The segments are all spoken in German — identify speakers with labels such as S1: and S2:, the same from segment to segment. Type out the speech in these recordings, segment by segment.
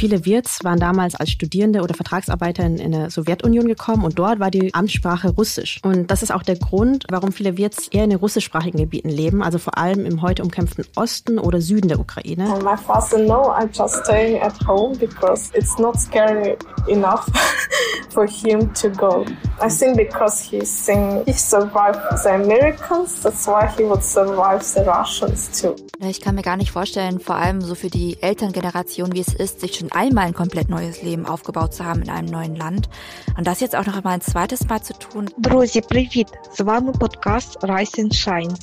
S1: Viele Wirts waren damals als Studierende oder Vertragsarbeiter in, in der Sowjetunion gekommen und dort war die Amtssprache Russisch. Und das ist auch der Grund, warum viele Wirts eher in den russischsprachigen Gebieten leben, also vor allem im heute umkämpften Osten oder Süden der Ukraine.
S2: And my father no, I just staying at home because it's not scary enough for him to go. I think because he's saying he survived the Americans, that's why he would survive the Russians too.
S3: Ich kann mir gar nicht vorstellen, vor allem so für die Elterngeneration, wie es ist, sich schon einmal ein komplett neues Leben aufgebaut zu haben in einem neuen Land. Und das jetzt auch noch einmal ein zweites Mal zu tun.
S4: Друзі, привіт! З вами подкаст Rise and Shine.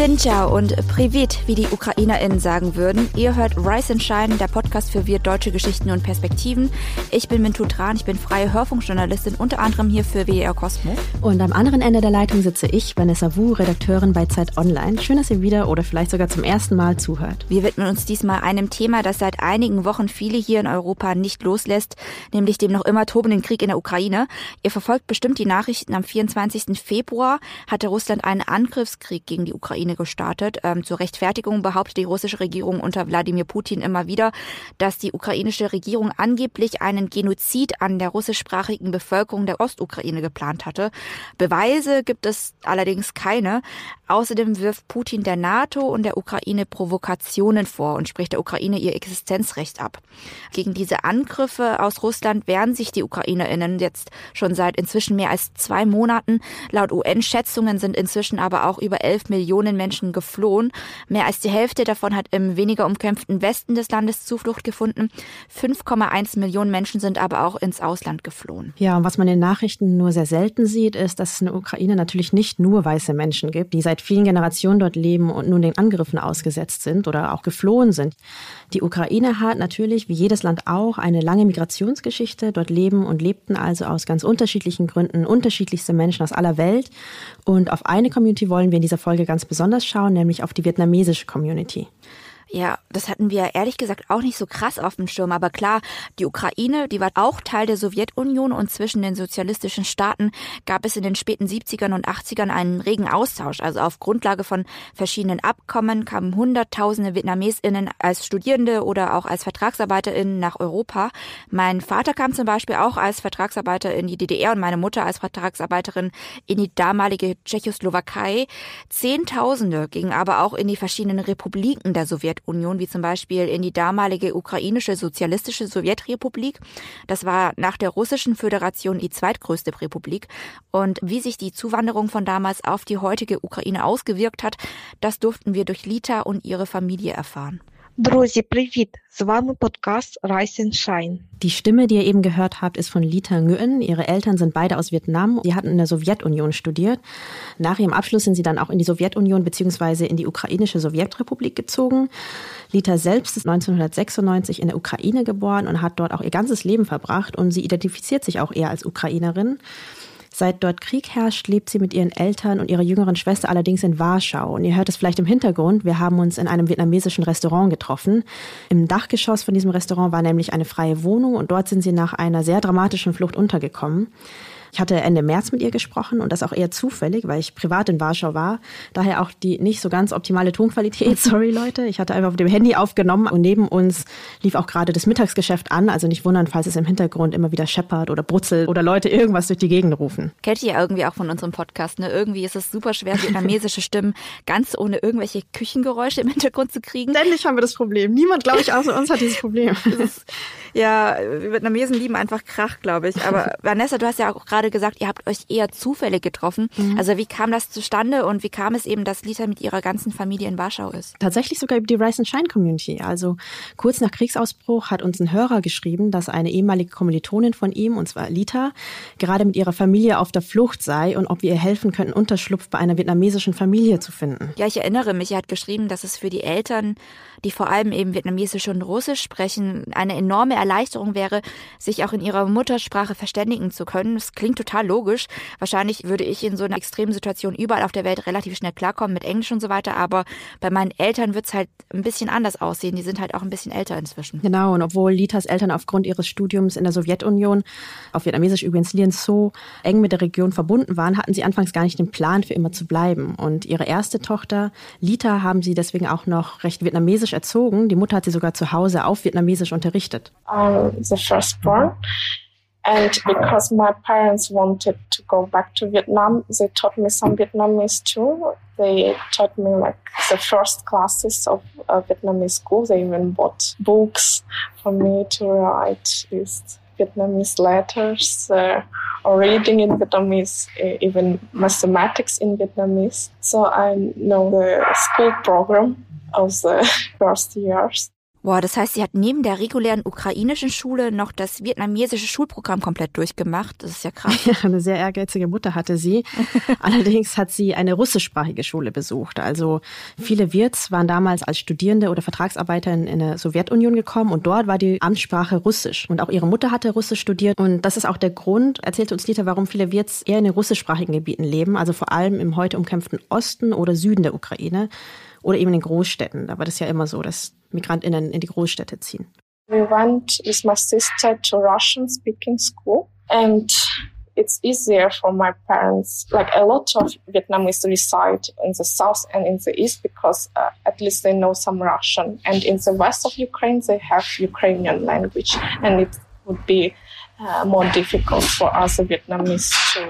S3: Sinchao und Privet, wie die UkrainerInnen sagen würden. Ihr hört Rise and Shine, der Podcast für wir deutsche Geschichten und Perspektiven. Ich bin Mintu Tran, ich bin freie Hörfunkjournalistin, unter anderem hier für WDR Cosmo.
S1: Und am anderen Ende der Leitung sitze ich, Vanessa Wu, Redakteurin bei Zeit Online. Schön, dass ihr wieder oder vielleicht sogar zum ersten Mal zuhört.
S3: Wir widmen uns diesmal einem Thema, das seit einigen Wochen viele hier in Europa nicht loslässt, nämlich dem noch immer tobenden Krieg in der Ukraine. Ihr verfolgt bestimmt die Nachrichten. Am 24. Februar hatte Russland einen Angriffskrieg gegen die Ukraine gestartet. Ähm, zur Rechtfertigung behauptet die russische Regierung unter Wladimir Putin immer wieder, dass die ukrainische Regierung angeblich einen Genozid an der russischsprachigen Bevölkerung der Ostukraine geplant hatte. Beweise gibt es allerdings keine. Außerdem wirft Putin der NATO und der Ukraine Provokationen vor und spricht der Ukraine ihr Existenzrecht ab. Gegen diese Angriffe aus Russland wehren sich die UkrainerInnen jetzt schon seit inzwischen mehr als zwei Monaten. Laut UN-Schätzungen sind inzwischen aber auch über elf Millionen Menschen geflohen. Mehr als die Hälfte davon hat im weniger umkämpften Westen des Landes Zuflucht gefunden. 5,1 Millionen Menschen sind aber auch ins Ausland geflohen.
S1: Ja, und was man in Nachrichten nur sehr selten sieht, ist, dass es in der Ukraine natürlich nicht nur weiße Menschen gibt, die seit vielen Generationen dort leben und nun den Angriffen ausgesetzt sind oder auch geflohen sind. Die Ukraine hat natürlich, wie jedes Land auch, eine lange Migrationsgeschichte. Dort leben und lebten also aus ganz unterschiedlichen Gründen unterschiedlichste Menschen aus aller Welt. Und auf eine Community wollen wir in dieser Folge ganz besonders schauen, nämlich auf die vietnamesische Community.
S3: Ja, das hatten wir ehrlich gesagt auch nicht so krass auf dem Schirm. Aber klar, die Ukraine, die war auch Teil der Sowjetunion und zwischen den sozialistischen Staaten gab es in den späten 70ern und 80ern einen regen Austausch. Also auf Grundlage von verschiedenen Abkommen kamen Hunderttausende VietnamesInnen als Studierende oder auch als VertragsarbeiterInnen nach Europa. Mein Vater kam zum Beispiel auch als Vertragsarbeiter in die DDR und meine Mutter als Vertragsarbeiterin in die damalige Tschechoslowakei. Zehntausende gingen aber auch in die verschiedenen Republiken der Sowjetunion. Sowjetunion, wie zum Beispiel in die damalige ukrainische sozialistische Sowjetrepublik. Das war nach der russischen Föderation die zweitgrößte Republik. Und wie sich die Zuwanderung von damals auf die heutige Ukraine ausgewirkt hat, das durften wir durch Lita und ihre Familie erfahren.
S4: Друзі, привіт! З вами подкаст Rise and Shine.
S1: Die Stimme, die ihr eben gehört habt, ist von Lita Nguyen. Ihre Eltern sind beide aus Vietnam. Sie hatten in der Sowjetunion studiert. Nach ihrem Abschluss sind sie dann auch in die Sowjetunion bzw. in die ukrainische Sowjetrepublik gezogen. Lita selbst ist 1996 in der Ukraine geboren und hat dort auch ihr ganzes Leben verbracht und sie identifiziert sich auch eher als Ukrainerin. Seit dort Krieg herrscht, lebt sie mit ihren Eltern und ihrer jüngeren Schwester allerdings in Warschau. Und ihr hört es vielleicht im Hintergrund, wir haben uns in einem vietnamesischen Restaurant getroffen. Im Dachgeschoss von diesem Restaurant war nämlich eine freie Wohnung und dort sind sie nach einer sehr dramatischen Flucht untergekommen. Ich hatte Ende März mit ihr gesprochen und das auch eher zufällig, weil ich privat in Warschau war. Daher auch die nicht so ganz optimale Tonqualität. Sorry, Leute. Ich hatte einfach auf dem Handy aufgenommen und neben uns lief auch gerade das Mittagsgeschäft an. Also nicht wundern, falls es im Hintergrund immer wieder scheppert oder brutzelt oder Leute irgendwas durch die Gegend rufen.
S3: Kennt ihr ja irgendwie auch von unserem Podcast, ne? Irgendwie ist es super schwer, vietnamesische Stimmen ganz ohne irgendwelche Küchengeräusche im Hintergrund zu kriegen.
S1: Ständig haben wir das Problem. Niemand, glaube ich, außer uns hat dieses Problem.
S3: Ist, ja, Vietnamesen lieben einfach Krach, glaube ich. Aber Vanessa, du hast ja auch gerade gesagt, ihr habt euch eher zufällig getroffen. Mhm. Also wie kam das zustande und wie kam es eben, dass Lita mit ihrer ganzen Familie in Warschau ist?
S1: Tatsächlich sogar über die Rise and Shine Community. Also kurz nach Kriegsausbruch hat uns ein Hörer geschrieben, dass eine ehemalige Kommilitonin von ihm, und zwar Lita, gerade mit ihrer Familie auf der Flucht sei und ob wir ihr helfen könnten, Unterschlupf bei einer vietnamesischen Familie zu finden.
S3: Ja, ich erinnere mich, er hat geschrieben, dass es für die Eltern, die vor allem eben Vietnamesisch und Russisch sprechen, eine enorme Erleichterung wäre, sich auch in ihrer Muttersprache verständigen zu können. Klingt klingt total logisch. Wahrscheinlich würde ich in so einer extremen Situation überall auf der Welt relativ schnell klarkommen mit Englisch und so weiter, aber bei meinen Eltern wird es halt ein bisschen anders aussehen. Die sind halt auch ein bisschen älter inzwischen.
S1: Genau, und obwohl Litas Eltern aufgrund ihres Studiums in der Sowjetunion, auf Vietnamesisch übrigens Lien So, eng mit der Region verbunden waren, hatten sie anfangs gar nicht den Plan, für immer zu bleiben. Und ihre erste Tochter, Lita, haben sie deswegen auch noch recht vietnamesisch erzogen. Die Mutter hat sie sogar zu Hause auf Vietnamesisch unterrichtet.
S2: I'm the firstborn. And because my parents wanted to go back to Vietnam, they taught me some Vietnamese too. They taught me like the first classes of uh, Vietnamese school. They even bought books for me to write these Vietnamese letters uh, or reading in Vietnamese, even mathematics in Vietnamese. So I know the school program of the first years.
S3: Boah, das heißt, sie hat neben der regulären ukrainischen Schule noch das vietnamesische Schulprogramm komplett durchgemacht. Das ist ja krass.
S1: Ja, eine sehr ehrgeizige Mutter hatte sie. Allerdings hat sie eine russischsprachige Schule besucht. Also viele Wirts waren damals als Studierende oder Vertragsarbeiter in, in der Sowjetunion gekommen und dort war die Amtssprache Russisch. Und auch ihre Mutter hatte Russisch studiert. Und das ist auch der Grund, erzählte uns Lita, warum viele Wirts eher in den russischsprachigen Gebieten leben, also vor allem im heute umkämpften Osten oder Süden der Ukraine oder eben in Großstädten. Aber das ist ja immer so, dass MigrantInnen in die Großstädte ziehen.
S2: We went with my sister to Russian speaking school and it's easier for my parents. Like a lot of Vietnamese reside in the south and in the east because uh, at least they know some Russian. And in the west of Ukraine, they have Ukrainian language and it would be uh, more difficult for us Vietnamese to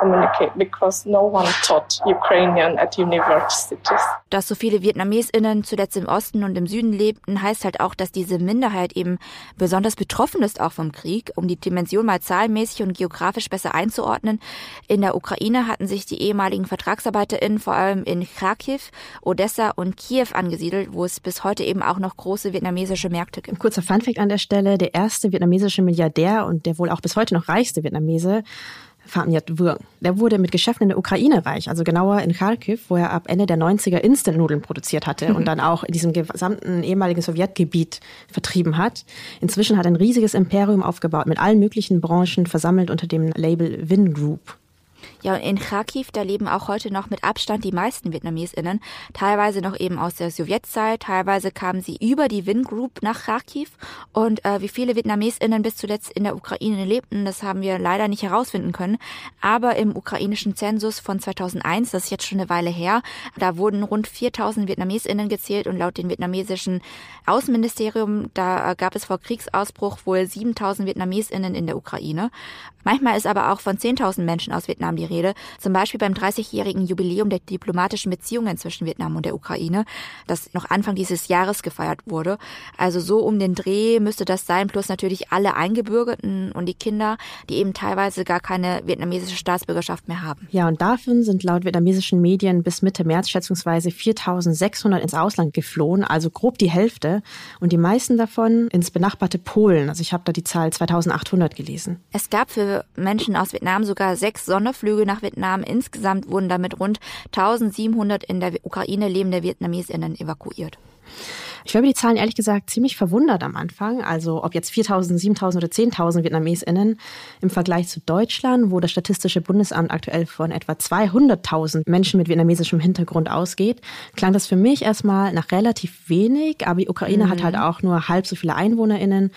S2: communicate because no one taught Ukrainian at universities.
S3: Dass so viele VietnamesInnen zuletzt im Osten und im Süden lebten, heißt halt auch, dass diese Minderheit eben besonders betroffen ist auch vom Krieg. Um die Dimension mal zahlenmäßig und geografisch besser einzuordnen. In der Ukraine hatten sich die ehemaligen VertragsarbeiterInnen vor allem in Kharkiv, Odessa und Kiew angesiedelt, wo es bis heute eben auch noch große vietnamesische Märkte gibt.
S1: Ein kurzer Funfact an der Stelle. Der erste vietnamesische Milliardär und der wohl auch bis heute noch reichste Vietnamese, Nhật Vuong. Der wurde mit Geschäften in der Ukraine reich, also genauer in Kharkiv, wo er ab Ende der 90er Instant-Nudeln produziert hatte und dann auch in diesem gesamten ehemaligen Sowjetgebiet vertrieben hat. Inzwischen hat er ein riesiges Imperium aufgebaut mit allen möglichen Branchen versammelt unter dem Label Vin Group.
S3: Ja, in Kharkiv, da leben auch heute noch mit Abstand die meisten VietnamesInnen, teilweise noch eben aus der Sowjetzeit, teilweise kamen sie über die Win Group nach Kharkiv und äh, wie viele VietnamesInnen bis zuletzt in der Ukraine lebten, das haben wir leider nicht herausfinden können, aber im ukrainischen Zensus von 2001, das ist jetzt schon eine Weile her, da wurden rund 4000 VietnamesInnen gezählt und laut dem vietnamesischen Außenministerium, da gab es vor Kriegsausbruch wohl 7000 VietnamesInnen in der Ukraine. Manchmal ist aber auch von 10.000 Menschen aus Vietnam die Rede, zum Beispiel beim 30-jährigen Jubiläum der diplomatischen Beziehungen zwischen Vietnam und der Ukraine, das noch Anfang dieses Jahres gefeiert wurde. Also so um den Dreh müsste das sein, plus natürlich alle Eingebürgerten und die Kinder, die eben teilweise gar keine vietnamesische Staatsbürgerschaft mehr haben.
S1: Ja, und davon sind laut vietnamesischen Medien bis Mitte März schätzungsweise 4.600 ins Ausland geflohen, also grob die Hälfte. Und die meisten davon ins benachbarte Polen. Also ich habe da die Zahl 2.800 gelesen.
S3: Es gab für Menschen aus Vietnam sogar sechs Sonderflüge nach Vietnam. Insgesamt wurden damit rund 1700 in der Ukraine lebende VietnamesInnen evakuiert.
S1: Ich war über die Zahlen ehrlich gesagt ziemlich verwundert am Anfang. Also ob jetzt 4.000, 7.000 oder 10.000 VietnamesInnen im Vergleich zu Deutschland, wo das Statistische Bundesamt aktuell von etwa 200.000 Menschen mit vietnamesischem Hintergrund ausgeht, klang das für mich erstmal nach relativ wenig. Aber die Ukraine mhm. hat halt auch nur halb so viele EinwohnerInnen.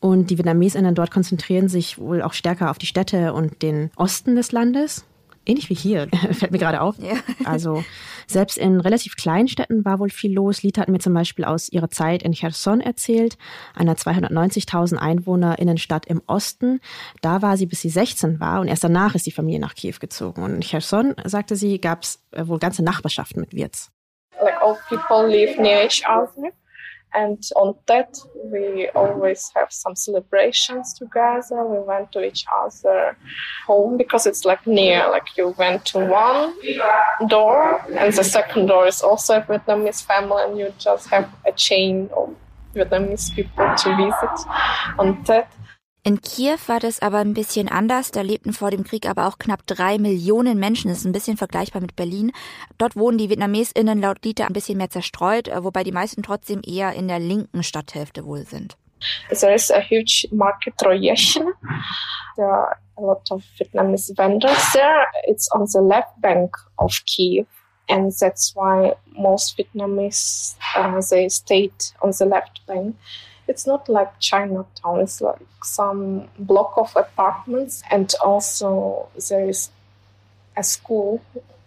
S1: Und die VietnamesInnen dort konzentrieren sich wohl auch stärker auf die Städte und den Osten des Landes ähnlich wie hier, fällt mir gerade auf. Ja. Also selbst in relativ kleinen Städten war wohl viel los. Lita hat mir zum Beispiel aus ihrer Zeit in Cherson erzählt, einer 290.000 Einwohnerinnenstadt im Osten. Da war sie, bis sie 16 war und erst danach ist die Familie nach Kiew gezogen. Und in Cherson, sagte sie, gab es äh, wohl ganze Nachbarschaften mit Wirts.
S2: Like all people live near each other. And on that, we always have some celebrations together. We went to each other home because it's like near, like you went to one door and the second door is also a Vietnamese family and you just have a chain of Vietnamese people to visit on that.
S3: In Kiew war das aber ein bisschen anders. Da lebten vor dem Krieg aber auch knapp drei Millionen Menschen. Das ist ein bisschen vergleichbar mit Berlin. Dort wohnen die VietnamesInnen laut Dieter ein bisschen mehr zerstreut, äh, wobei die meisten trotzdem eher in der linken Stadthälfte wohl sind.
S2: There is a huge market projection. There are a lot of Vietnamese vendors there. It's on the left bank of Kiev. And that's why most Vietnamese, uh, they stayed on the left bank. It's not like Chinatown. It's like some block of apartments. And also there is a school,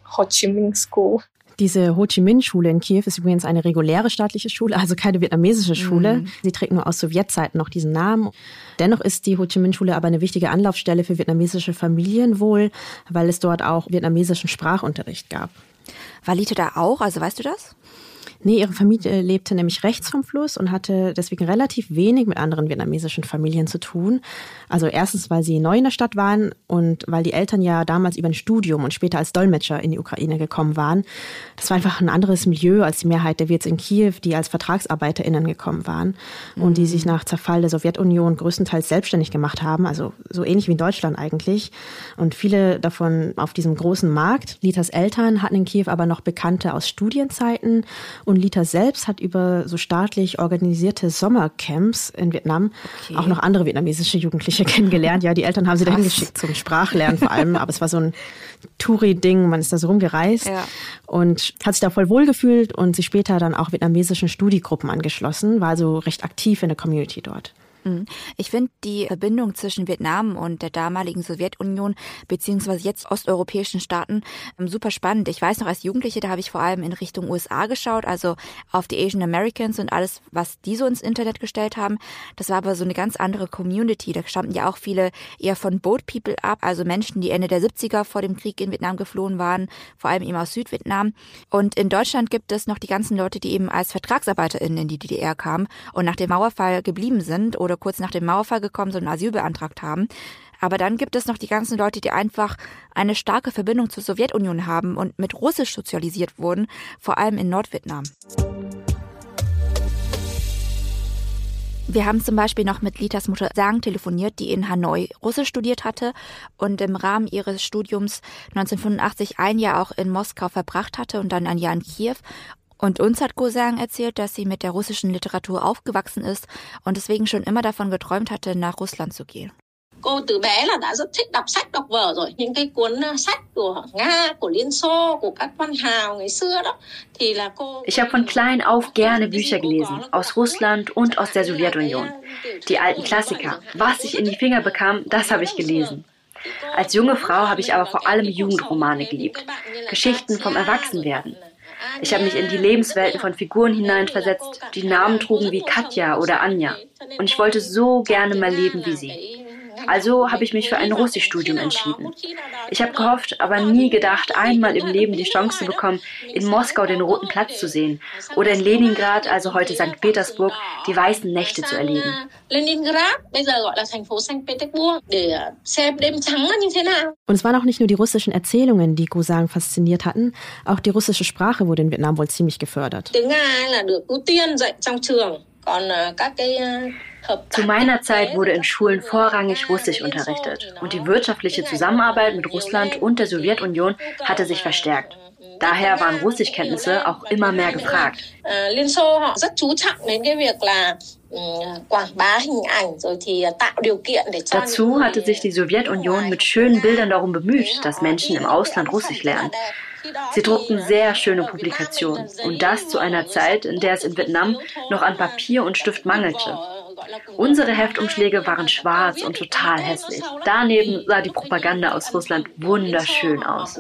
S2: Ho Chi Minh School.
S1: Diese Ho Chi Minh-Schule in Kiew ist übrigens eine reguläre staatliche Schule, also keine vietnamesische Schule. Mhm. Sie trägt nur aus Sowjetzeiten noch diesen Namen. Dennoch ist die Ho Chi Minh-Schule aber eine wichtige Anlaufstelle für vietnamesische Familien wohl, weil es dort auch vietnamesischen Sprachunterricht gab.
S3: War Lite da auch? Also weißt du das?
S1: Nee, ihre Familie lebte nämlich rechts vom Fluss und hatte deswegen relativ wenig mit anderen vietnamesischen Familien zu tun. Also erstens, weil sie neu in der Stadt waren und weil die Eltern ja damals über ein Studium und später als Dolmetscher in die Ukraine gekommen waren. Das war einfach ein anderes Milieu als die Mehrheit der Wirts in Kiew, die als VertragsarbeiterInnen gekommen waren mhm. und die sich nach Zerfall der Sowjetunion größtenteils selbstständig gemacht haben, also so ähnlich wie in Deutschland eigentlich. Und viele davon auf diesem großen Markt. Litas Eltern hatten in Kiew aber noch Bekannte aus Studienzeiten und und Lita selbst hat über so staatlich organisierte Sommercamps in Vietnam okay. auch noch andere vietnamesische Jugendliche kennengelernt. Ja, die Eltern haben sie dahin geschickt zum Sprachlernen vor allem, aber es war so ein Touri-Ding, man ist da so rumgereist ja. und hat sich da voll wohlgefühlt und sich später dann auch vietnamesischen Studiegruppen angeschlossen, war also recht aktiv in der Community dort.
S3: Mhm. Ich finde die Verbindung zwischen Vietnam und der damaligen Sowjetunion beziehungsweise jetzt osteuropäischen Staaten ähm, super spannend. Ich weiß noch, als Jugendliche, da habe ich vor allem in Richtung USA geschaut, also auf die Asian Americans und alles, was die so ins Internet gestellt haben. Das war aber so eine ganz andere Community. Da stammten ja auch viele eher von Boat People ab, also Menschen, die Ende der 70er vor dem Krieg in Vietnam geflohen waren, vor allem eben aus Südvietnam. Und in Deutschland gibt es noch die ganzen Leute, die eben als VertragsarbeiterInnen in die DDR kamen und nach dem Mauerfall geblieben sind oder oder kurz nach dem Mauerfall gekommen sind und Asyl beantragt haben. Aber dann gibt es noch die ganzen Leute, die einfach eine starke Verbindung zur Sowjetunion haben und mit Russisch sozialisiert wurden, vor allem in Nordvietnam. Wir haben zum Beispiel noch mit Litas Mutter Sang telefoniert, die in Hanoi Russisch studiert hatte und im Rahmen ihres Studiums 1985 ein Jahr auch in Moskau verbracht hatte und dann ein Jahr in Kiew. Und uns hat Gosang erzählt, dass sie mit der russischen Literatur aufgewachsen ist und deswegen schon immer davon geträumt hatte, nach Russland zu gehen.
S5: cô từ bé là đã rất thích đọc sách đọc vở rồi. Những cái cuốn sách của nga của liên xô của các văn hào ngày xưa đó thì là cô
S6: Ich habe von klein auf gerne Bücher gelesen aus Russland und aus der Sowjetunion. Die alten Klassiker. Was ich in die Finger bekam das habe ich gelesen. Als junge Frau habe ich aber vor allem Jugendromane geliebt. Geschichten vom Erwachsenwerden ich habe mich in die Lebenswelten von Figuren hineinversetzt, die Namen trugen wie Katja oder Anja. Und ich wollte so gerne mal leben wie sie. Also habe ich mich für ein Russischstudium entschieden. Ich habe gehofft, aber nie gedacht, einmal im Leben die Chance zu bekommen, in Moskau den Roten Platz zu sehen oder in Leningrad, also heute St. Petersburg, die weißen Nächte zu erleben.
S1: Und es waren auch nicht nur die russischen Erzählungen, die Gosang fasziniert hatten, auch die russische Sprache wurde in Vietnam wohl ziemlich gefördert.
S6: Zu meiner Zeit wurde in Schulen vorrangig Russisch unterrichtet und die wirtschaftliche Zusammenarbeit mit Russland und der Sowjetunion hatte sich verstärkt. Daher waren Russischkenntnisse auch immer mehr gefragt. Dazu hatte sich die Sowjetunion mit schönen Bildern darum bemüht, dass Menschen im Ausland Russisch lernen. Sie druckten sehr schöne Publikationen und das zu einer Zeit, in der es in Vietnam noch an Papier und Stift mangelte. Unsere Heftumschläge waren schwarz und total hässlich. Daneben sah die Propaganda aus Russland wunderschön aus.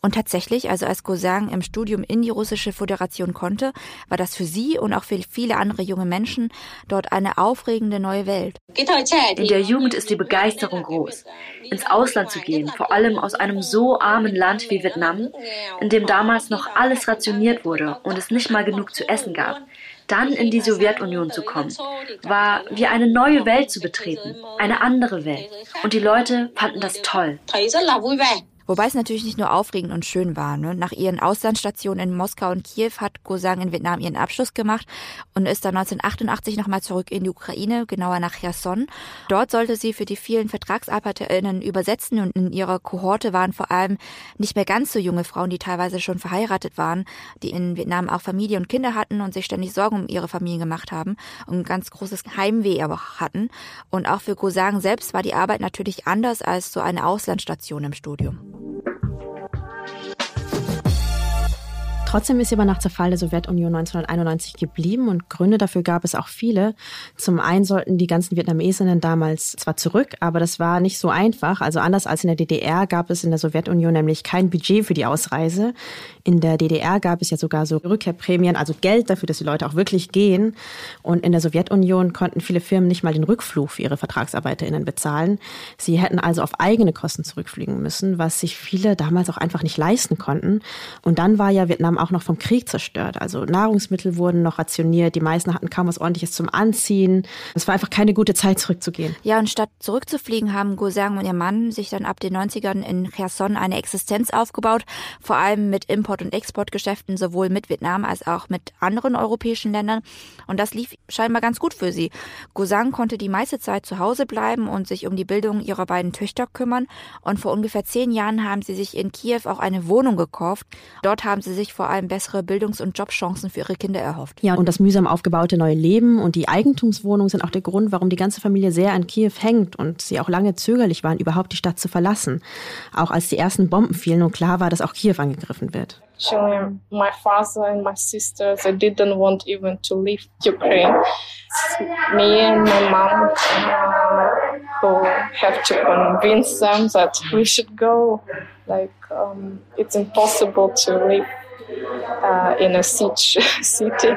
S3: Und tatsächlich, also als Gosang im Studium in die russische Föderation konnte, war das für sie und auch für viele andere junge Menschen dort eine aufregende neue Welt.
S6: In der Jugend ist die Begeisterung groß. Ins Ausland zu gehen, vor allem aus einem so armen Land wie Vietnam, in dem damals noch alles rationiert wurde und es nicht mal genug zu essen gab dann in die Sowjetunion zu kommen, war wie eine neue Welt zu betreten, eine andere Welt. Und die Leute fanden das toll.
S3: Wobei es natürlich nicht nur aufregend und schön war. Ne? Nach ihren Auslandsstationen in Moskau und Kiew hat Gosang in Vietnam ihren Abschluss gemacht und ist dann 1988 nochmal zurück in die Ukraine, genauer nach Cherson. Dort sollte sie für die vielen VertragsarbeiterInnen übersetzen und in ihrer Kohorte waren vor allem nicht mehr ganz so junge Frauen, die teilweise schon verheiratet waren, die in Vietnam auch Familie und Kinder hatten und sich ständig Sorgen um ihre Familien gemacht haben und ein ganz großes Heimweh aber hatten. Und auch für Gosang selbst war die Arbeit natürlich anders als so eine Auslandsstation im Studium.
S1: Trotzdem ist sie aber nach Zerfall der Sowjetunion 1991 geblieben und Gründe dafür gab es auch viele. Zum einen sollten die ganzen Vietnamesinnen damals zwar zurück, aber das war nicht so einfach. Also anders als in der DDR gab es in der Sowjetunion nämlich kein Budget für die Ausreise. In der DDR gab es ja sogar so Rückkehrprämien, also Geld dafür, dass die Leute auch wirklich gehen. Und in der Sowjetunion konnten viele Firmen nicht mal den Rückflug für ihre VertragsarbeiterInnen bezahlen. Sie hätten also auf eigene Kosten zurückfliegen müssen, was sich viele damals auch einfach nicht leisten konnten. Und dann war ja Vietnam auch noch vom Krieg zerstört. Also Nahrungsmittel wurden noch rationiert, die meisten hatten kaum was ordentliches zum Anziehen. Es war einfach keine gute Zeit zurückzugehen.
S3: Ja, und statt zurückzufliegen, haben Gosang und ihr Mann sich dann ab den 90ern in Cherson eine Existenz aufgebaut, vor allem mit Import- und Exportgeschäften sowohl mit Vietnam als auch mit anderen europäischen Ländern. Und das lief scheinbar ganz gut für sie. Gosang konnte die meiste Zeit zu Hause bleiben und sich um die Bildung ihrer beiden Töchter kümmern. Und vor ungefähr zehn Jahren haben sie sich in Kiew auch eine Wohnung gekauft. Dort haben sie sich vor allem bessere Bildungs- und Jobchancen für ihre Kinder erhofft.
S1: Ja, und das mühsam aufgebaute neue Leben und die Eigentumswohnung sind auch der Grund, warum die ganze Familie sehr an Kiew hängt und sie auch lange zögerlich waren, überhaupt die Stadt zu verlassen. Auch als die ersten Bomben fielen und klar war, dass auch Kiew angegriffen wird.
S2: Actually, my father and my sister, they didn't want even to leave Ukraine. It's me and my mom uh, who have to convince them that we should go. Like, um, it's impossible to live uh, in a siege city.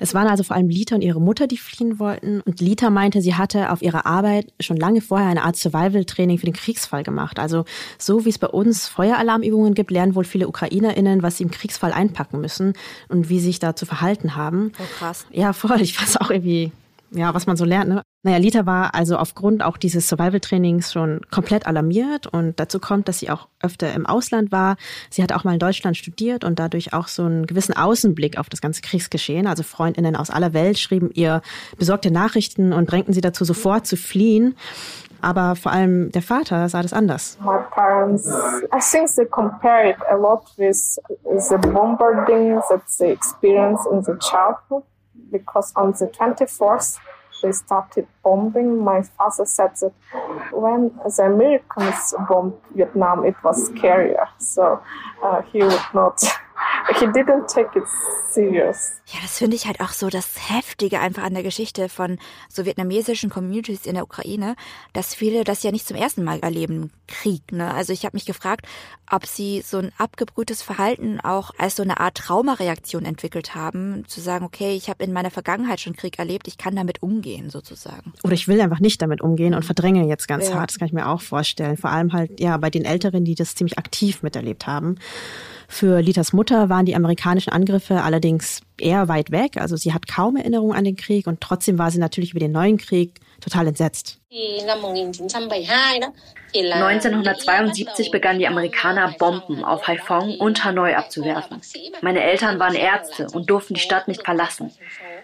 S1: Es waren also vor allem Lita und ihre Mutter, die fliehen wollten. Und Lita meinte, sie hatte auf ihrer Arbeit schon lange vorher eine Art Survival-Training für den Kriegsfall gemacht. Also so wie es bei uns Feueralarmübungen gibt, lernen wohl viele UkrainerInnen, was sie im Kriegsfall einpacken müssen und wie sie sich da zu verhalten haben.
S3: Oh, krass.
S1: Ja, voll. Ich weiß auch irgendwie ja, was man so lernt. Ne? Naja, Lita war also aufgrund auch dieses Survival-Trainings schon komplett alarmiert und dazu kommt, dass sie auch öfter im Ausland war. Sie hat auch mal in Deutschland studiert und dadurch auch so einen gewissen Außenblick auf das ganze Kriegsgeschehen. Also Freundinnen aus aller Welt schrieben ihr besorgte Nachrichten und drängten sie dazu, sofort zu fliehen. Aber vor allem der Vater sah das anders.
S2: My parents, I think they compare it a lot with the bombarding that they experienced in the childhood. Because on the 24th they started bombing. My father said that when the Americans bombed Vietnam, it was scarier. So uh, he would not he didn't take it serious.
S3: Ja, das finde ich halt auch so das Heftige einfach an der Geschichte von so vietnamesischen Communities in der Ukraine, dass viele das ja nicht zum ersten Mal erleben, Krieg. Ne? Also ich habe mich gefragt, ob sie so ein abgebrühtes Verhalten auch als so eine Art Traumareaktion entwickelt haben, zu sagen, okay, ich habe in meiner Vergangenheit schon Krieg erlebt, ich kann damit umgehen sozusagen.
S1: Oder ich will einfach nicht damit umgehen und verdränge jetzt ganz ja. hart, das kann ich mir auch vorstellen. Vor allem halt ja bei den Älteren, die das ziemlich aktiv miterlebt haben. Für Litas Mutter waren die amerikanischen Angriffe allerdings eher weit weg. Also sie hat kaum Erinnerung an den Krieg und trotzdem war sie natürlich über den neuen Krieg total entsetzt.
S6: 1972 begannen die Amerikaner Bomben auf Haiphong und Hanoi abzuwerfen. Meine Eltern waren Ärzte und durften die Stadt nicht verlassen.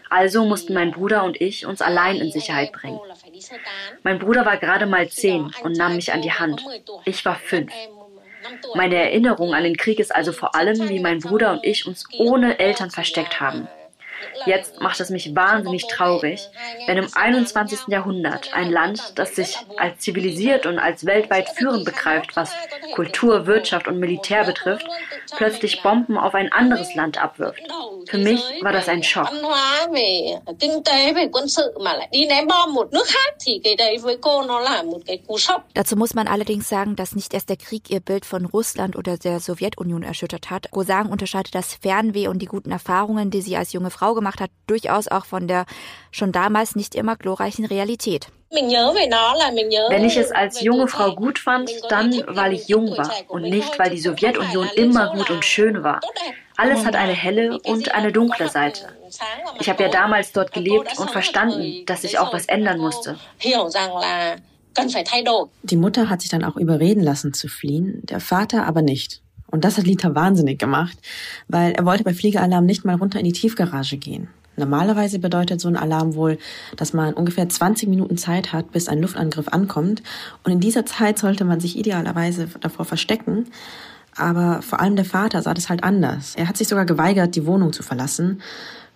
S6: Also mussten mein Bruder und ich uns allein in Sicherheit bringen. Mein Bruder war gerade mal zehn und nahm mich an die Hand. Ich war fünf. Meine Erinnerung an den Krieg ist also vor allem, wie mein Bruder und ich uns ohne Eltern versteckt haben. Jetzt macht es mich wahnsinnig traurig, wenn im 21. Jahrhundert ein Land, das sich als zivilisiert und als weltweit führend begreift, was Kultur, Wirtschaft und Militär betrifft, plötzlich Bomben auf ein anderes Land abwirft. Für mich war das ein Schock.
S3: Dazu muss man allerdings sagen, dass nicht erst der Krieg ihr Bild von Russland oder der Sowjetunion erschüttert hat. Gosang unterscheidet das Fernweh und die guten Erfahrungen, die sie als junge Frau gemacht hat, durchaus auch von der schon damals nicht immer glorreichen Realität.
S6: Wenn ich es als junge Frau gut fand, dann weil ich jung war und nicht weil die Sowjetunion immer gut und schön war. Alles hat eine helle und eine dunkle Seite. Ich habe ja damals dort gelebt und verstanden, dass sich auch was ändern musste.
S1: Die Mutter hat sich dann auch überreden lassen zu fliehen, der Vater aber nicht. Und das hat Lita wahnsinnig gemacht, weil er wollte bei Fliegealarm nicht mal runter in die Tiefgarage gehen. Normalerweise bedeutet so ein Alarm wohl, dass man ungefähr 20 Minuten Zeit hat, bis ein Luftangriff ankommt. Und in dieser Zeit sollte man sich idealerweise davor verstecken. Aber vor allem der Vater sah das halt anders. Er hat sich sogar geweigert, die Wohnung zu verlassen.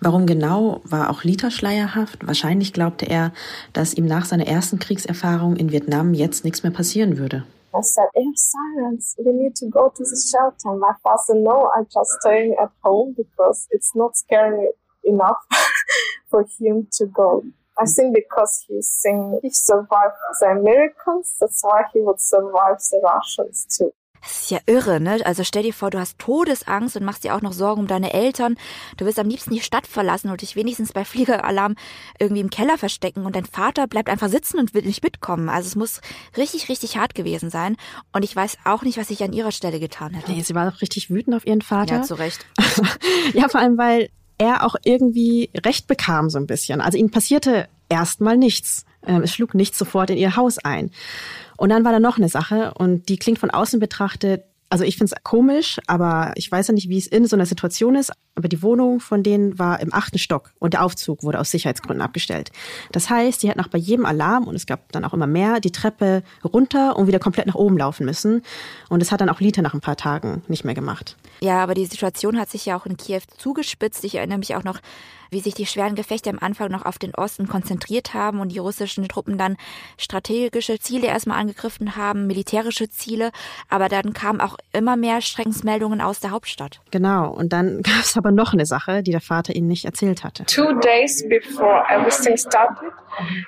S1: Warum genau, war auch Lita schleierhaft. Wahrscheinlich glaubte er, dass ihm nach seiner ersten Kriegserfahrung in Vietnam jetzt nichts mehr passieren würde.
S2: I said, "It's sirens. We need to go to the shelter." My father, no, I'm just staying at home because it's not scary enough for him to go. I think because he's saying he survived the Americans, that's why he would survive the Russians too.
S3: Das ist ja irre, ne? Also stell dir vor, du hast Todesangst und machst dir auch noch Sorgen um deine Eltern. Du willst am liebsten die Stadt verlassen und dich wenigstens bei Fliegeralarm irgendwie im Keller verstecken und dein Vater bleibt einfach sitzen und will nicht mitkommen. Also es muss richtig, richtig hart gewesen sein. Und ich weiß auch nicht, was ich an ihrer Stelle getan hätte.
S1: Nee, sie war doch richtig wütend auf ihren Vater.
S3: Ja, zu Recht.
S1: ja, vor allem, weil er auch irgendwie Recht bekam so ein bisschen. Also ihm passierte erstmal nichts. Ähm, es schlug nicht sofort in ihr Haus ein. Und dann war da noch eine Sache und die klingt von außen betrachtet also ich finde es komisch, aber ich weiß ja nicht, wie es in so einer Situation ist. Aber die Wohnung von denen war im achten Stock und der Aufzug wurde aus Sicherheitsgründen abgestellt. Das heißt, die hätten auch bei jedem Alarm, und es gab dann auch immer mehr, die Treppe runter und wieder komplett nach oben laufen müssen. Und das hat dann auch Lita nach ein paar Tagen nicht mehr gemacht.
S3: Ja, aber die Situation hat sich ja auch in Kiew zugespitzt. Ich erinnere mich auch noch wie sich die schweren Gefechte am Anfang noch auf den Osten konzentriert haben und die russischen Truppen dann strategische Ziele erstmal angegriffen haben, militärische Ziele, aber dann kamen auch immer mehr Schreckensmeldungen aus der Hauptstadt.
S1: Genau, und dann gab es aber noch eine Sache, die der Vater ihnen nicht erzählt hatte.
S2: Two days before everything started,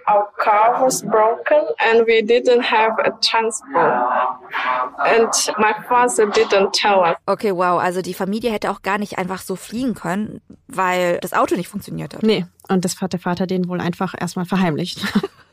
S2: our car was broken and we didn't have a transport. And my father didn't tell us.
S3: Okay, wow, also die Familie hätte auch gar nicht einfach so fliehen können, weil das Auto nicht funktioniert hat.
S1: Nee, und das hat der Vater den wohl einfach erstmal verheimlicht.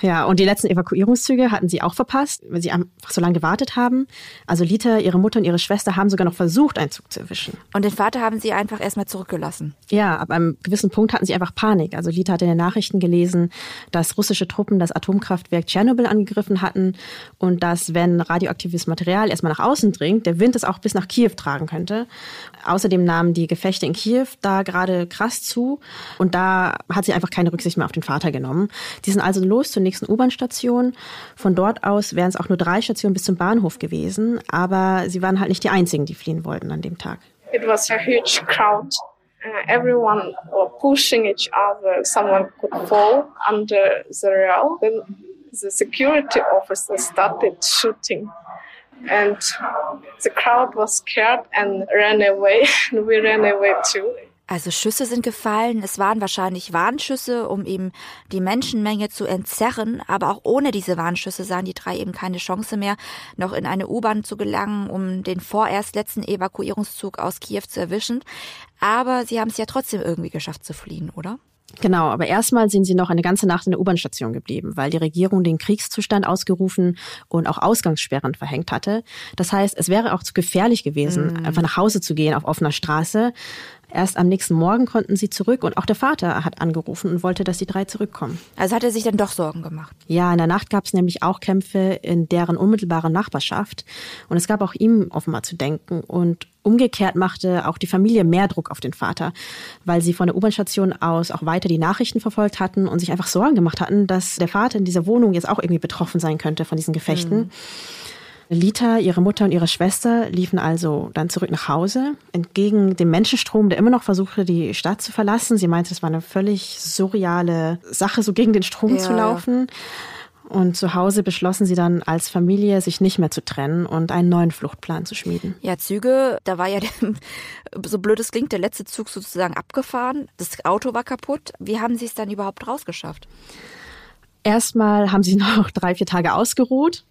S1: Ja, und die letzten Evakuierungszüge hatten sie auch verpasst, weil sie einfach so lange gewartet haben. Also Lita, ihre Mutter und ihre Schwester haben sogar noch versucht, einen Zug zu erwischen.
S3: Und den Vater haben sie einfach erstmal zurückgelassen.
S1: Ja, ab einem gewissen Punkt hatten sie einfach Panik. Also Lita hat in den Nachrichten gelesen, dass russische Truppen das Atomkraftwerk Tschernobyl angegriffen hatten und dass, wenn radioaktives Material erstmal nach außen dringt, der Wind es auch bis nach Kiew tragen könnte. Außerdem nahmen die Gefechte in Kiew da gerade krass zu und da hat sie einfach keine Rücksicht mehr auf den Vater genommen. Die sind also los zur nächsten U-Bahn-Station. Von dort aus wären es auch nur drei Stationen bis zum Bahnhof gewesen, aber sie waren halt nicht die einzigen, die fliehen wollten an dem Tag.
S2: It was a huge crowd. Uh, everyone were pushing each other. Someone could fall under the rail. Then the security officer started shooting. And the crowd was scared and ran away. And we ran away too.
S3: Also Schüsse sind gefallen. Es waren wahrscheinlich Warnschüsse, um eben die Menschenmenge zu entzerren. Aber auch ohne diese Warnschüsse sahen die drei eben keine Chance mehr, noch in eine U-Bahn zu gelangen, um den vorerst letzten Evakuierungszug aus Kiew zu erwischen. Aber sie haben es ja trotzdem irgendwie geschafft zu fliehen, oder?
S1: Genau, aber erstmal sind sie noch eine ganze Nacht in der U-Bahn-Station geblieben, weil die Regierung den Kriegszustand ausgerufen und auch Ausgangssperren verhängt hatte. Das heißt, es wäre auch zu gefährlich gewesen, mm. einfach nach Hause zu gehen auf offener Straße. Erst am nächsten Morgen konnten sie zurück und auch der Vater hat angerufen und wollte, dass die drei zurückkommen.
S3: Also hat er sich dann doch Sorgen gemacht?
S1: Ja, in der Nacht gab es nämlich auch Kämpfe in deren unmittelbaren Nachbarschaft und es gab auch ihm offenbar zu denken und umgekehrt machte auch die Familie mehr Druck auf den Vater, weil sie von der U-Bahn-Station aus auch weiter die Nachrichten verfolgt hatten und sich einfach Sorgen gemacht hatten, dass der Vater in dieser Wohnung jetzt auch irgendwie betroffen sein könnte von diesen Gefechten. Mhm. Lita, ihre Mutter und ihre Schwester liefen also dann zurück nach Hause, entgegen dem Menschenstrom, der immer noch versuchte, die Stadt zu verlassen. Sie meinte, es war eine völlig surreale Sache, so gegen den Strom ja. zu laufen. Und zu Hause beschlossen sie dann als Familie, sich nicht mehr zu trennen und einen neuen Fluchtplan zu schmieden.
S3: Ja, Züge, da war ja, der, so blöd es klingt, der letzte Zug sozusagen abgefahren. Das Auto war kaputt. Wie haben sie es dann überhaupt rausgeschafft?
S1: Erstmal haben sie noch drei, vier Tage ausgeruht.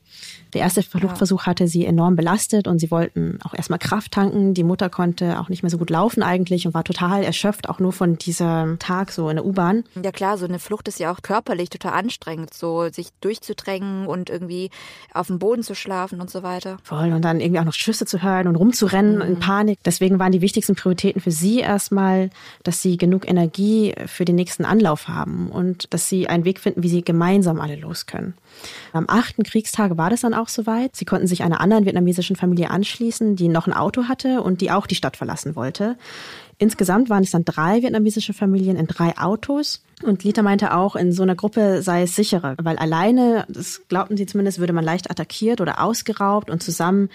S1: Der erste Fluchtversuch hatte sie enorm belastet und sie wollten auch erstmal Kraft tanken. Die Mutter konnte auch nicht mehr so gut laufen eigentlich und war total erschöpft, auch nur von diesem Tag so in der U-Bahn.
S3: Ja klar, so eine Flucht ist ja auch körperlich total anstrengend, so sich durchzudrängen und irgendwie auf dem Boden zu schlafen und so weiter.
S1: Voll und dann irgendwie auch noch Schüsse zu hören und rumzurennen mhm. in Panik. Deswegen waren die wichtigsten Prioritäten für sie erstmal, dass sie genug Energie für den nächsten Anlauf haben und dass sie einen Weg finden, wie sie gemeinsam alle los können. Am achten Kriegstag war das dann auch soweit. Sie konnten sich einer anderen vietnamesischen Familie anschließen, die noch ein Auto hatte und die auch die Stadt verlassen wollte. Insgesamt waren es dann drei vietnamesische Familien in drei Autos. Und Lita meinte auch, in so einer Gruppe sei es sicherer, weil alleine, das glaubten sie zumindest, würde man leicht attackiert oder ausgeraubt und zusammen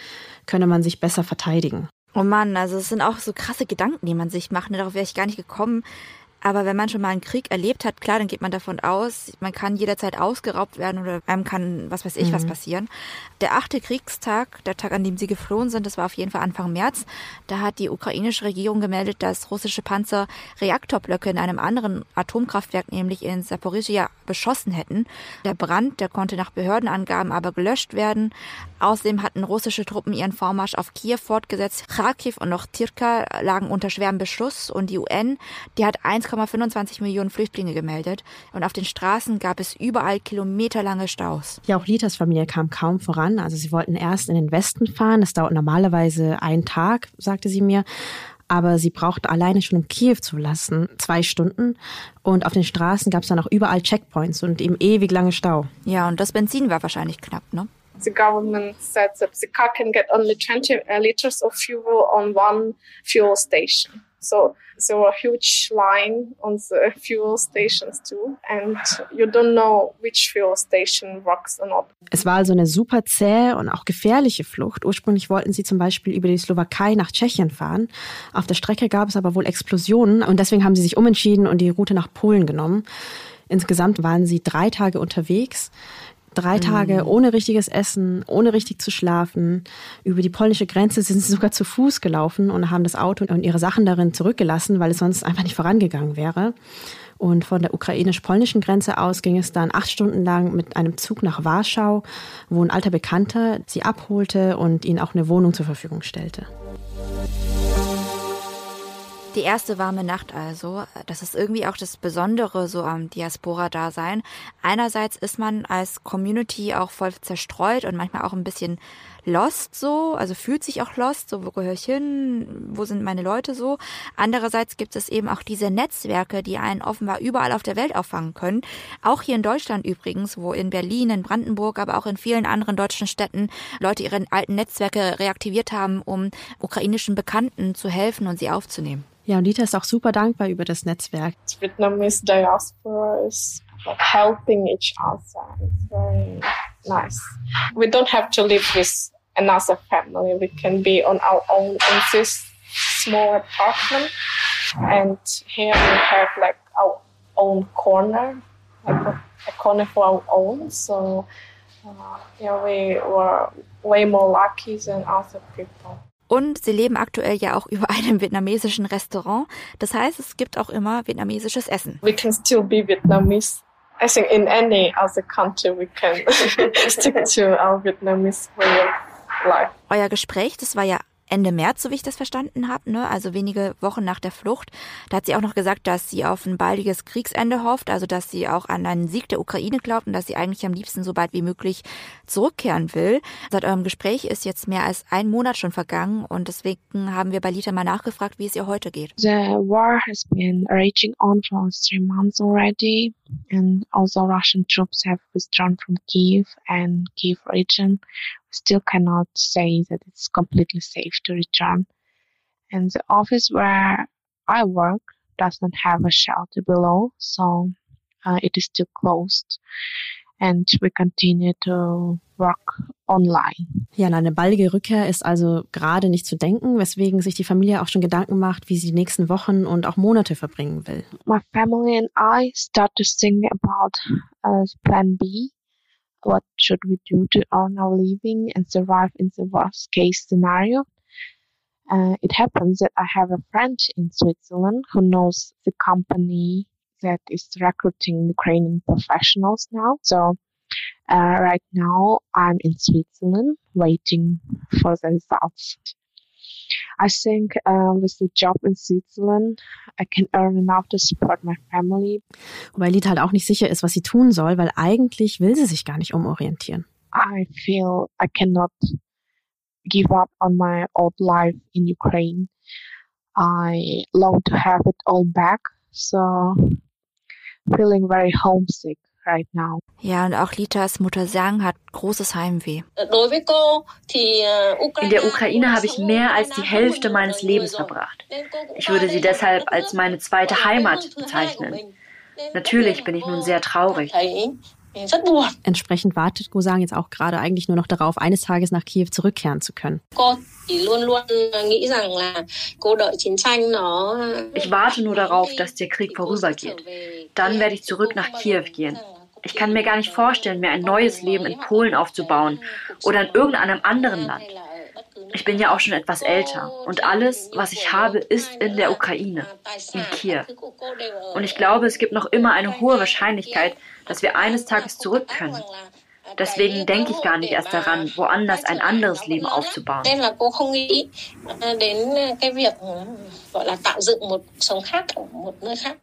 S1: könne man sich besser verteidigen.
S3: Oh Mann, also es sind auch so krasse Gedanken, die man sich macht. Ne, darauf wäre ich gar nicht gekommen. Aber wenn man schon mal einen Krieg erlebt hat, klar, dann geht man davon aus, man kann jederzeit ausgeraubt werden oder einem kann, was weiß ich, mhm. was passieren. Der achte Kriegstag, der Tag, an dem sie geflohen sind, das war auf jeden Fall Anfang März. Da hat die ukrainische Regierung gemeldet, dass russische Panzer Reaktorblöcke in einem anderen Atomkraftwerk, nämlich in Saporizhia, beschossen hätten. Der Brand, der konnte nach Behördenangaben aber gelöscht werden. Außerdem hatten russische Truppen ihren Vormarsch auf Kiew fortgesetzt. Kharkiv und noch Tirka lagen unter schwerem Beschuss und die UN, die hat 1,25 Millionen Flüchtlinge gemeldet und auf den Straßen gab es überall kilometerlange Staus.
S1: Ja, auch Litas Familie kam kaum voran. Also sie wollten erst in den Westen fahren. Das dauert normalerweise einen Tag, sagte sie mir. Aber sie brauchten alleine schon um Kiew zu lassen zwei Stunden. Und auf den Straßen gab es dann auch überall Checkpoints und eben ewig lange Stau.
S3: Ja, und das Benzin war wahrscheinlich knapp, ne?
S2: The government said that the car can get only 20 liters of fuel on one fuel station. So there were huge line on the fuel stations too, and you don't know which fuel station works or not.
S1: Es war also eine super zähe und auch gefährliche Flucht. Ursprünglich wollten sie zum Beispiel über die Slowakei nach Tschechien fahren. Auf der Strecke gab es aber wohl Explosionen und deswegen haben sie sich umentschieden und die Route nach Polen genommen. Insgesamt waren sie drei Tage unterwegs. Drei Tage mm. ohne richtiges Essen, ohne richtig zu schlafen. Über die polnische Grenze sind sie sogar zu Fuß gelaufen und haben das Auto und ihre Sachen darin zurückgelassen, weil es sonst einfach nicht vorangegangen wäre. Und von der ukrainisch-polnischen Grenze aus ging es dann acht Stunden lang mit einem Zug nach Warschau, wo ein alter Bekannter sie abholte und ihnen auch eine Wohnung zur Verfügung stellte.
S3: Die erste warme Nacht also. Das ist irgendwie auch das Besondere so am Diaspora-Dasein. Einerseits ist man als Community auch voll zerstreut und manchmal auch ein bisschen lost so, also fühlt sich auch lost, so wo gehöre ich hin, wo sind meine Leute so. Andererseits gibt es eben auch diese Netzwerke, die einen offenbar überall auf der Welt auffangen können. Auch hier in Deutschland übrigens, wo in Berlin, in Brandenburg, aber auch in vielen anderen deutschen Städten Leute ihre alten Netzwerke reaktiviert haben, um ukrainischen Bekannten zu helfen und sie aufzunehmen.
S1: Ja, und Dieter ist auch super dankbar über das Netzwerk.
S2: Vietnamese diaspora is helping each other. It's very nice. We don't have to live with another family. We can be on our own in this small apartment. And here we have like our own corner, like a, a corner for our own. So uh, yeah, we were way more lucky than other people.
S3: Und sie leben aktuell ja auch über einem vietnamesischen Restaurant. Das heißt, es gibt auch immer vietnamesisches Essen.
S2: We can still be Vietnamese. I think in any other country we can stick to our Vietnamese way of life.
S3: Euer Gespräch, das war ja Ende März, so wie ich das verstanden habe, ne? also wenige Wochen nach der Flucht. Da hat sie auch noch gesagt, dass sie auf ein baldiges Kriegsende hofft, also dass sie auch an einen Sieg der Ukraine glaubt und dass sie eigentlich am liebsten so bald wie möglich zurückkehren will. Seit eurem Gespräch ist jetzt mehr als ein Monat schon vergangen und deswegen haben wir bei Lita mal nachgefragt, wie es ihr heute geht.
S4: The war has been raging on for three months already and although Russian troops have withdrawn from Kiev and Kiev region, we still cannot say that it's completely safe to return. And the office where I work doesn't have a shelter below, so uh, it is still closed. And we continue to work online.
S1: Ja, eine baldige Rückkehr ist also gerade nicht zu denken, weswegen sich die Familie auch schon Gedanken macht, wie sie die nächsten Wochen und auch Monate verbringen will.
S4: My family and I start to think about uh, Plan B what should we do to earn our living and survive in the worst case scenario. Uh, it happens that I have a friend in Switzerland who knows the company that is recruiting Ukrainian professionals now. So Uh, right now, I'm in Switzerland waiting for the results. I think uh, with the job in Switzerland, I can earn enough to support my family.
S1: Weil Lita halt auch nicht sicher ist, was sie tun soll, weil eigentlich will sie sich gar nicht umorientieren.
S4: I feel I cannot give up on my old life in Ukraine. I long to have it all back, so feeling very homesick right now.
S3: Ja, und auch Litas Mutter Sang hat großes Heimweh.
S6: In der Ukraine habe ich mehr als die Hälfte meines Lebens verbracht. Ich würde sie deshalb als meine zweite Heimat bezeichnen. Natürlich bin ich nun sehr traurig.
S1: Entsprechend wartet Gosang jetzt auch gerade eigentlich nur noch darauf, eines Tages nach Kiew zurückkehren zu können.
S6: Ich warte nur darauf, dass der Krieg vorübergeht. Dann werde ich zurück nach Kiew gehen. Ich kann mir gar nicht vorstellen, mir ein neues Leben in Polen aufzubauen oder in irgendeinem anderen Land. Ich bin ja auch schon etwas älter und alles, was ich habe, ist in der Ukraine, in Kiew. Und ich glaube, es gibt noch immer eine hohe Wahrscheinlichkeit, dass wir eines Tages zurück können. Deswegen denke ich gar nicht erst daran, woanders ein anderes Leben aufzubauen.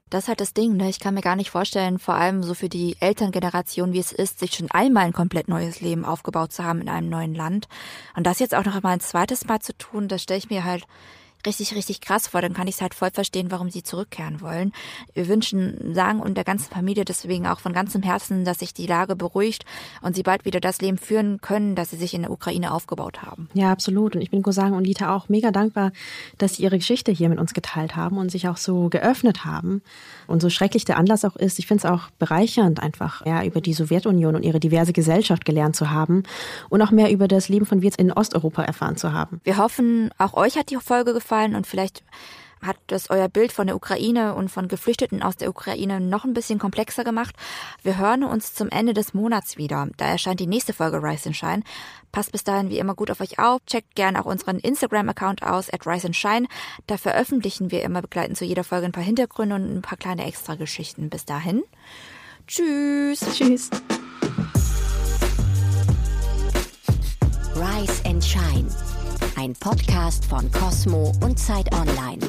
S3: Das ist halt das Ding, ne? Ich kann mir gar nicht vorstellen, vor allem so für die Elterngeneration, wie es ist, sich schon einmal ein komplett neues Leben aufgebaut zu haben in einem neuen Land. Und das jetzt auch noch einmal ein zweites Mal zu tun, das stelle ich mir halt richtig, richtig krass vor. Dann kann ich es halt voll verstehen, warum sie zurückkehren wollen. Wir wünschen Sagen und der ganzen Familie deswegen auch von ganzem Herzen, dass sich die Lage beruhigt und sie bald wieder das Leben führen können, das sie sich in der Ukraine aufgebaut haben.
S1: Ja, absolut. Und ich bin Gosang und Lita auch mega dankbar, dass sie ihre Geschichte hier mit uns geteilt haben und sich auch so geöffnet haben. Und so schrecklich der Anlass auch ist, ich finde es auch bereichernd, einfach ja, über die Sowjetunion und ihre diverse Gesellschaft gelernt zu haben und auch mehr über das Leben von Wirts in Osteuropa erfahren zu haben.
S3: Wir hoffen, auch euch hat die Folge gefallen aufgefallen und vielleicht hat das euer Bild von der Ukraine und von Geflüchteten aus der Ukraine noch ein bisschen komplexer gemacht. Wir hören uns zum Ende des Monats wieder. Da erscheint die nächste Folge Rise and Shine. Passt bis dahin wie immer gut auf euch auf. Checkt gerne auch unseren Instagram-Account aus, at Rise and Shine. Da veröffentlichen wir immer begleitend zu jeder Folge ein paar Hintergründe und ein paar kleine Extra-Geschichten. Bis dahin. Tschüss.
S1: Tschüss.
S7: Rise and Shine ein Podcast von Cosmo und Zeit Online.